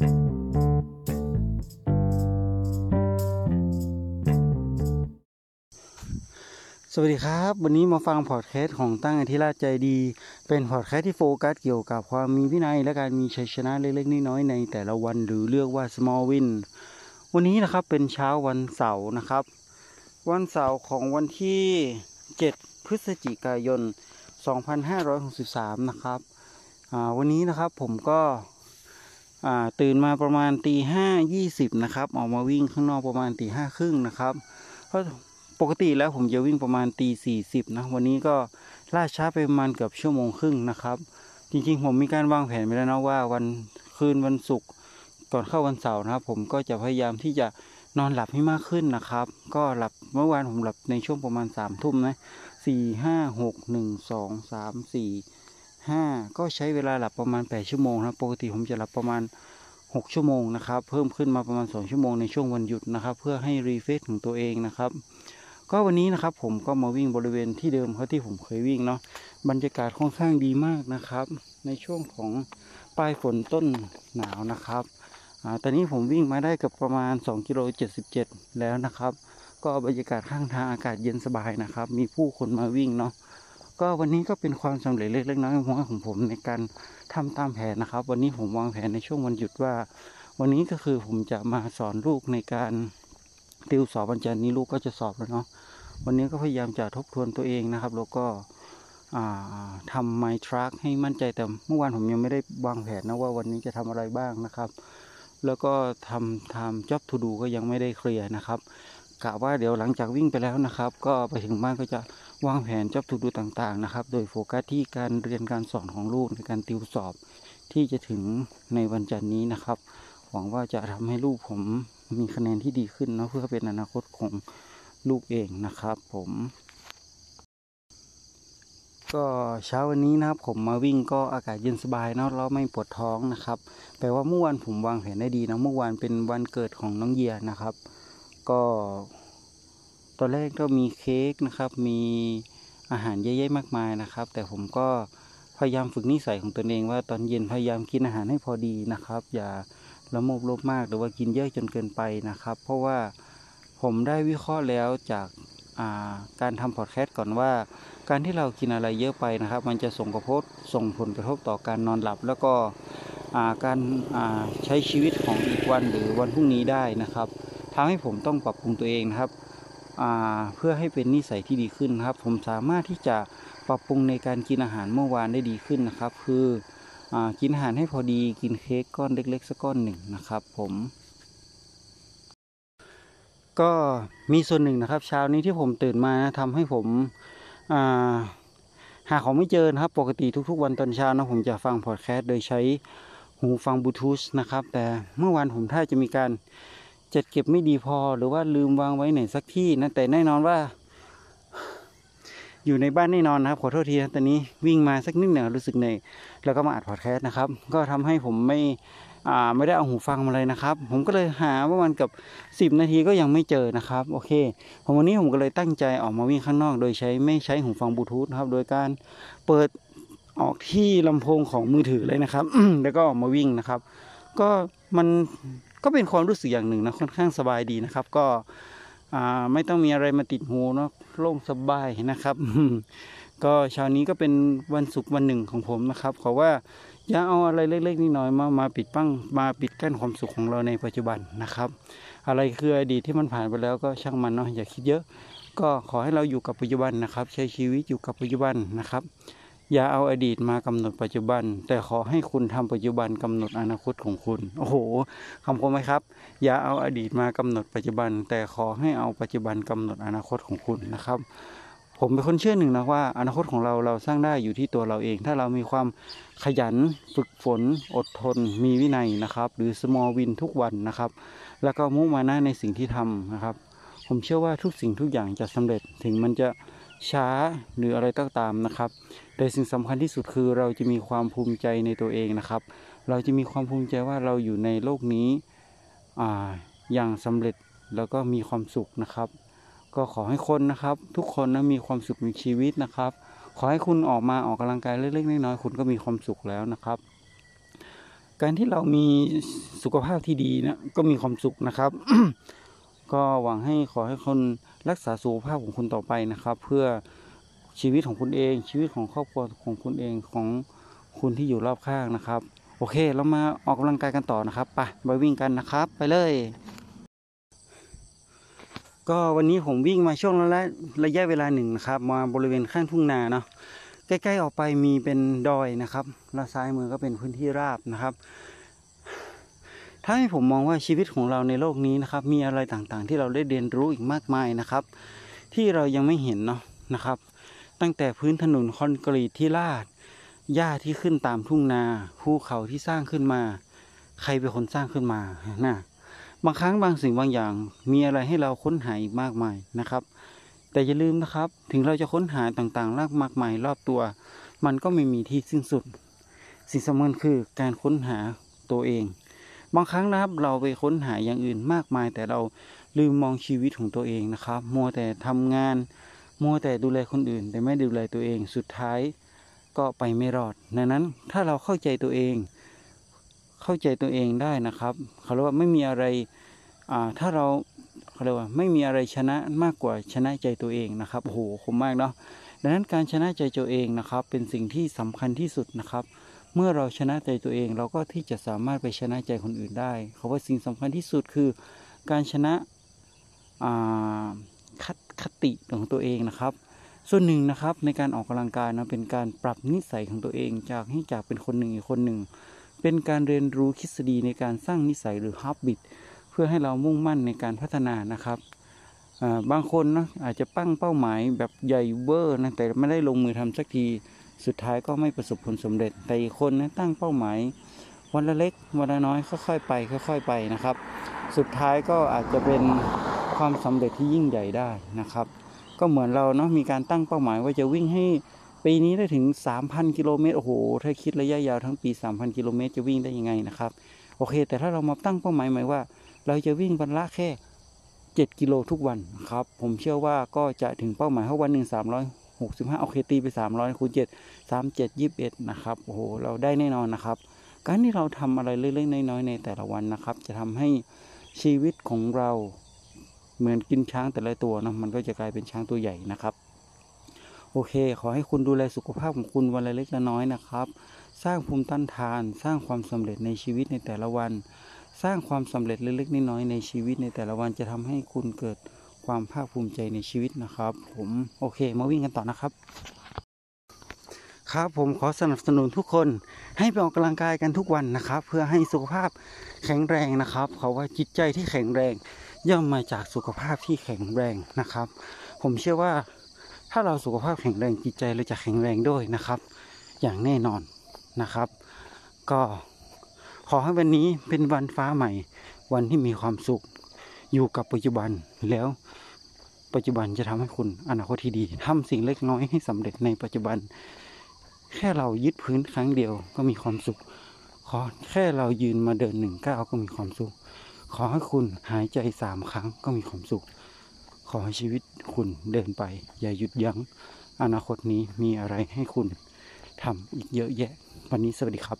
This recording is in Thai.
สวัสดีครับ วันนี้มาฟังพอดแคสต์ของตั้งอธิราชใจดี เป็นพอดแคสต์ที่โฟกัสเกี่ยวกับความมีวินัย และการมีชัยชนะเล็กๆน้อยๆในแต่ละวันหรือเรียกว่า small win วันนี้นะครับเป็นเช้าวันเสาร์นะครับ วันเสาร์ของวันที่ 7 พฤศจิกายน 2563 นะครับวันนี้นะครับผมก็ ตื่นมาประมาณตีห้ายี่สิบนะครับ ออกมาวิ่งข้างนอกประมาณตีห้าครึ่งนะครับ เพราะปกติแล้วผมจะวิ่งประมาณตีสี่สิบนะ วันนี้ก็ล่าช้าไปประมาณเกือบชั่วโมงครึ่งนะครับ จริงๆ ผมมีการวางแผนไว้แล้วนะว่าวันคืนวันศุกร์ก่อนเข้าวันเสาร์นะครับ ผมก็จะพยายามที่จะนอนหลับให้มากขึ้นนะครับ ก็หลับเมื่อวานผมหลับในช่วงประมาณสามทุ่มนะสี่ห้าหกหนึ่งสองสามสี่ ห้าก็ใช้เวลาหลับประมาณแปดชั่วโมงนะปกติผมจะหลับประมาณหกชั่วโมงนะครับ เพิ่มขึ้นมาประมาณสองชั่วโมงในช่วงวันหยุดนะครับ เพื่อให้รีเฟซของตัวเองนะครับ ก็วันนี้นะครับผมก็มาวิ่งบริเวณที่เดิมเขาที่ผมเคยวิ่งเนาะบรรยากาศค่อนข้างดีมากนะครับ ในช่วงของปลายฝนต้นหนาวนะครับอ่าตอนนี้ผมวิ่งมาได้กับประมาณ2กิโล77 แล้วนะครับ ก็บรรยากาศข้างทางอากาศเย็นสบายนะครับ มีผู้คนมาวิ่งเนาะ ก็วันนี้ก็เป็นความสำเร็จเล็กๆน้อยๆของผมในการทำตามแผนนะครับ วันนี้ผมวางแผนในช่วงวันหยุดว่า วันนี้ก็คือผมจะมาสอนลูกในการติวสอบวันจันทร์นี้ลูกก็จะสอบแล้วเนาะวันนี้ก็พยายามจะทบทวนตัวเองนะครับ แล้วก็ทำไมทรัคให้มั่นใจแต่เมื่อวานผมยังไม่ได้วางแผนนะว่าวันนี้จะทำอะไรบ้างนะครับ แล้วก็ทำทำจ็อบทูดูก็ยังไม่ได้เคลียร์นะครับกะว่าเดี๋ยวหลังจากวิ่งไปแล้วนะครับ ก็ไปถึงบ้านก็จะ วางแผนจอบทูดูต่างๆนะครับ โดยโฟกัสที่การเรียนการสอนของลูกในการติวสอบที่จะถึงในวันจันทร์นี้นะครับ หวังว่าจะทำให้ลูกผมมีคะแนนที่ดีขึ้นนะเพื่อเป็นอนาคตของลูกเองนะครับ ผม ก็เช้าวันนี้นะครับ ผมมาวิ่งก็อากาศเย็นสบายเนาะแล้วไม่ปวดท้องนะครับแปลว่าเมื่อวานผมวางแผนได้ดีนะเมื่อวานเป็นวันเกิดของน้องเยียนะครับ ก็ ตอนแรกก็มีเค้กนะครับ มีอาหารเยอะๆมากมายนะครับ แต่ผมก็พยายามฝึกนิสัยของตนเองว่าตอนเย็นพยายามกินอาหารให้พอดีนะครับ อย่าละโมบลบมากหรือว่ากินเยอะจนเกินไปนะครับ เพราะว่าผมได้วิเคราะห์แล้วจากาการทำพอดแคสต์ก่อนว่า การที่เรากินอะไรเยอะไปนะครับ มันจะส่งกระทบส่งผลกระทบต่อการนอนหลับ แล้วก็การใช้ชีวิตของอีกวันหรือวันพรุ่งนี้ได้นะครับทำให้ผมต้องปรับปรุงตัวเองนะครับ เพื่อให้เป็นนิสัยที่ดีขึ้นนะครับ ผมสามารถที่จะปรับปรุงในการกินอาหารเมื่อวานได้ดีขึ้นนะครับ คือกินอาหารให้พอดีกินเค้กก้อนเล็กๆสักก้อนหนึ่งนะครับ ผม ก็มีส่วนหนึ่งนะครับ เช้านี้ที่ผมตื่นมานะทำให้ผมหาของไม่เจอนะครับ ปกติทุกๆ วันตอนเช้านะผมจะฟังพอดแคสต์โดยใช้หูฟังบลูทูธนะครับ แต่เมื่อวานผมถ้าจะมีการ จัดเก็บไม่ดีพอหรือว่าลืมวางไว้ไหนสักที่นะแต่แน่นอนว่า อยู่ในบ้านแน่นอนนะครับ ขอโทษทีนะตอนนี้วิ่งมาสักนิดหนึ่งรู้สึกเหนื่อยแล้วก็มาอัดพอดแคสต์นะครับ ก็ทำให้ผมไม่อ่าไม่ได้เอาหูฟังมาเลยนะครับ ผมก็เลยหาประมาณกับสิบนาทีก็ยังไม่เจอนะครับ โอเคผมวันนี้ผมก็เลยตั้งใจออกมาวิ่งข้างนอก โดยใช้ไม่ใช้หูฟังบลูทูธนะครับ โดยการเปิดออกที่ลำโพงของมือถือเลยนะครับ แล้วก็ออกมาวิ่งนะครับ ก็มัน ก็เป็นความรู้สึกอย่างหนึ่งนะค่อนข้างสบายดีนะครับ ก็ไม่ต้องมีอะไรมาติดหูเนาะโล่งสบายนะครับ ก็เช้านี้ก็เป็นวันศุกร์วันหนึ่งของผมนะครับขอว่าอย่าเอาอะไรเล็กๆน้อยๆมามาปิดปั้งมาปิดกั้นความสุขของเราในปัจจุบันนะครับ อะไรคืออดีตที่มันผ่านไปแล้วก็ช่างมันเนาะอย่าคิดเยอะ ก็ขอให้เราอยู่กับปัจจุบันนะครับ ใช้ชีวิตอยู่กับปัจจุบันนะครับ อย่าเอาอดีตมากำหนดปัจจุบัน แต่ขอให้คุณทำปัจจุบันกำหนดอนาคตของคุณ โอ้โหคำคมไหมครับ อย่าเอาอดีตมากำหนดปัจจุบัน แต่ขอให้เอาปัจจุบันกำหนดอนาคตของคุณนะครับ ผมเป็นคนเชื่อหนึ่งนะว่า อนาคตของเราเราสร้างได้อยู่ที่ตัวเราเอง ถ้าเรามีความขยันฝึกฝน อดทน มีวินัยนะครับ หรือ small win ทุกวันนะครับ แล้วก็มุ่งมานะในสิ่งที่ทำนะครับ ผมเชื่อว่าทุกสิ่งทุกอย่างจะสำเร็จถึงมันจะ ช้าหรืออะไรก็ตามนะครับแต่สิ่งสำคัญที่สุดคือเราจะมีความภูมิใจในตัวเองนะครับ เราจะมีความภูมิใจว่าเราอยู่ในโลกนี้ออย่างสำเร็จแล้วก็มีความสุขนะครับ ก็ขอให้คนนะครับ ทุกคนนะมีความสุขในชีวิตนะครับ ขอให้คุณออกมาออกกำลังกายเล็กๆน้อยๆคุณก็มีความสุขแล้วนะครับ การที่เรามีสุขภาพที่ดีนะก็มีความสุขนะครับ ก็หวังให้ขอให้คนรักษาสุขภาพของคุณต่อไปนะครับ เพื่อชีวิตของคุณเอง ชีวิตของครอบครัวของคุณเองของคุณที่อยู่รอบข้างนะครับ โอเค เรามาออกกำลังกายกันต่อนะครับไปไปวิ่งกันนะครับ ไปเลย ก็วันนี้ผมวิ่งมาช่วงระยะระยะเวลาหนึ่งนะครับ มาบริเวณข้างทุ่งนาเนาะใกล้ๆออกไปมีเป็นดอยนะครับแล้วซ้ายมือก็เป็นพื้นที่ราบนะครับ ถ้าให้ผมมองว่าชีวิตของเราในโลกนี้นะครับ มีอะไรต่างๆ ที่เราได้เรียนรู้อีกมากมายนะครับ ที่เรายังไม่เห็นเนาะนะครับ ตั้งแต่พื้นถนนคอนกรีตที่ลาดหญ้าที่ขึ้นตามทุ่งนาภูเขาที่สร้างขึ้นมา ใครเป็นคนสร้างขึ้นมานะบางครั้งบางสิ่งบางอย่าง มีอะไรให้เราค้นหาอีกมากมายนะครับ แต่อย่าลืมนะครับ ถึงเราจะค้นหาต่างๆรากมากมายรอบตัว มันก็ไม่มีที่สิ้นสุด สิ่งสำคัญคือการค้นหาตัวเอง บางครั้งนะครับเราไปค้นหาอย่างอื่นมากมาย แต่เราลืมมองชีวิตของตัวเองนะครับ มัวแต่ทำงาน มัวแต่ดูแลคนอื่น แต่ไม่ดูแลตัวเองสุดท้ายก็ไปไม่รอดดังนั้นถ้าเราเข้าใจตัวเอง เข้าใจตัวเองได้นะครับเขาเรียกว่าไม่มีอะไรถ้าเราเขาเรียกว่าไม่มีอะไรชนะมากกว่าชนะใจตัวเองนะครับโอ้โหคมมากเนาะดังนั้นการชนะใจตัวเองนะครับ เป็นสิ่งที่สำคัญที่สุดนะครับ เมื่อเราชนะใจตัวเองเราก็ที่จะสามารถไปชนะใจคนอื่นได้เขาว่าสิ่งสำคัญที่สุดคือการชนะคคติของตัวเองนะครับ ส่วนหนึ่งนะครับในการออกกำลังกายนะเป็นการปรับนิสัยของตัวเอง จากให้จากเป็นคนหนึ่งอีกคนหนึ่ง เป็นการเรียนรู้ทฤษฎีในการสร้างนิสัยหรือฮับบิตเพื่อให้เรามุ่งมั่นในการพัฒนานะครับบางคนนะอาจจะปั้งเป้าหมายแบบใหญ่เวอร์นะแต่ไม่ได้ลงมือทำสักที สุดท้ายก็ไม่ประสบผลสำเร็จ แต่อีกคนนะตั้งเป้าหมาย วันละเล็กวันละน้อยค่อยๆไป ค่อยๆไปนะครับ สุดท้ายก็อาจจะเป็นความสำเร็จที่ยิ่งใหญ่ได้นะครับ ก็เหมือนเราเนาะมีการตั้งเป้าหมายว่าจะวิ่งให้ปีนี้ได้ถึง 3,000 กิโลเมตรโอ้โห ถ้าคิดระยะยาวทั้งปี 3,000 กิโลเมตรจะวิ่งได้ยังไงนะครับ โอเค แต่ถ้าเรามาตั้งเป้าหมายหมายว่า เราจะวิ่งวันละแค่ 7 กิโลทุกวันครับ ผมเชื่อว่าก็จะถึงเป้าหมายเพราะวันหนึ่ง 365โอเคตีไป300คูณ7 3 7 21นะครับโอ้โหเราได้แน่นอนนะครับ การที่เราทำอะไรเล็กๆน้อยๆในแต่ละวันนะครับ จะทำให้ชีวิตของเราเหมือนกินช้างแต่ละตัวนะมันก็จะกลายเป็นช้างตัวใหญ่นะครับ โอเค ขอให้คุณดูแลสุขภาพของคุณวันละเล็กละน้อยนะครับ สร้างภูมิต้านทาน สร้างความสำเร็จในชีวิตในแต่ละวัน สร้างความสำเร็จเล็กๆน้อยๆในชีวิตในแต่ละวันจะทำให้คุณเกิด ความภาคภูมิใจในชีวิตนะครับ ผมโอเคมาวิ่งกันต่อนะครับ ครับผมขอสนับสนุนทุกคนให้ไปออกกำลังกายกันทุกวันนะครับ เพื่อให้สุขภาพแข็งแรงนะครับเขาว่าจิตใจที่แข็งแรง ย่อมมาจากสุขภาพที่แข็งแรงนะครับ ผมเชื่อว่าถ้าเราสุขภาพแข็งแรงจิตใจเราจะแข็งแรงด้วยนะครับ อย่างแน่นอนนะครับ ก็ขอให้วันนี้เป็นวันฟ้าใหม่ วันที่มีความสุข อยู่กับปัจจุบันแล้วปัจจุบันจะทำให้คุณอนาคตที่ดีทำสิ่งเล็กน้อยให้สำเร็จในปัจจุบัน แค่เรายึดพื้นครั้งเดียวก็มีความสุข ขอแค่เรายืนมาเดินหนึ่งก้าวก็มีความสุข ขอให้คุณหายใจสามครั้งก็มีความสุข ขอให้ชีวิตคุณเดินไป อย่าหยุดยัง้ง อนาคตนี้มีอะไรให้คุณทำอีกเยอะแยะ วันนี้สวัสดีครับ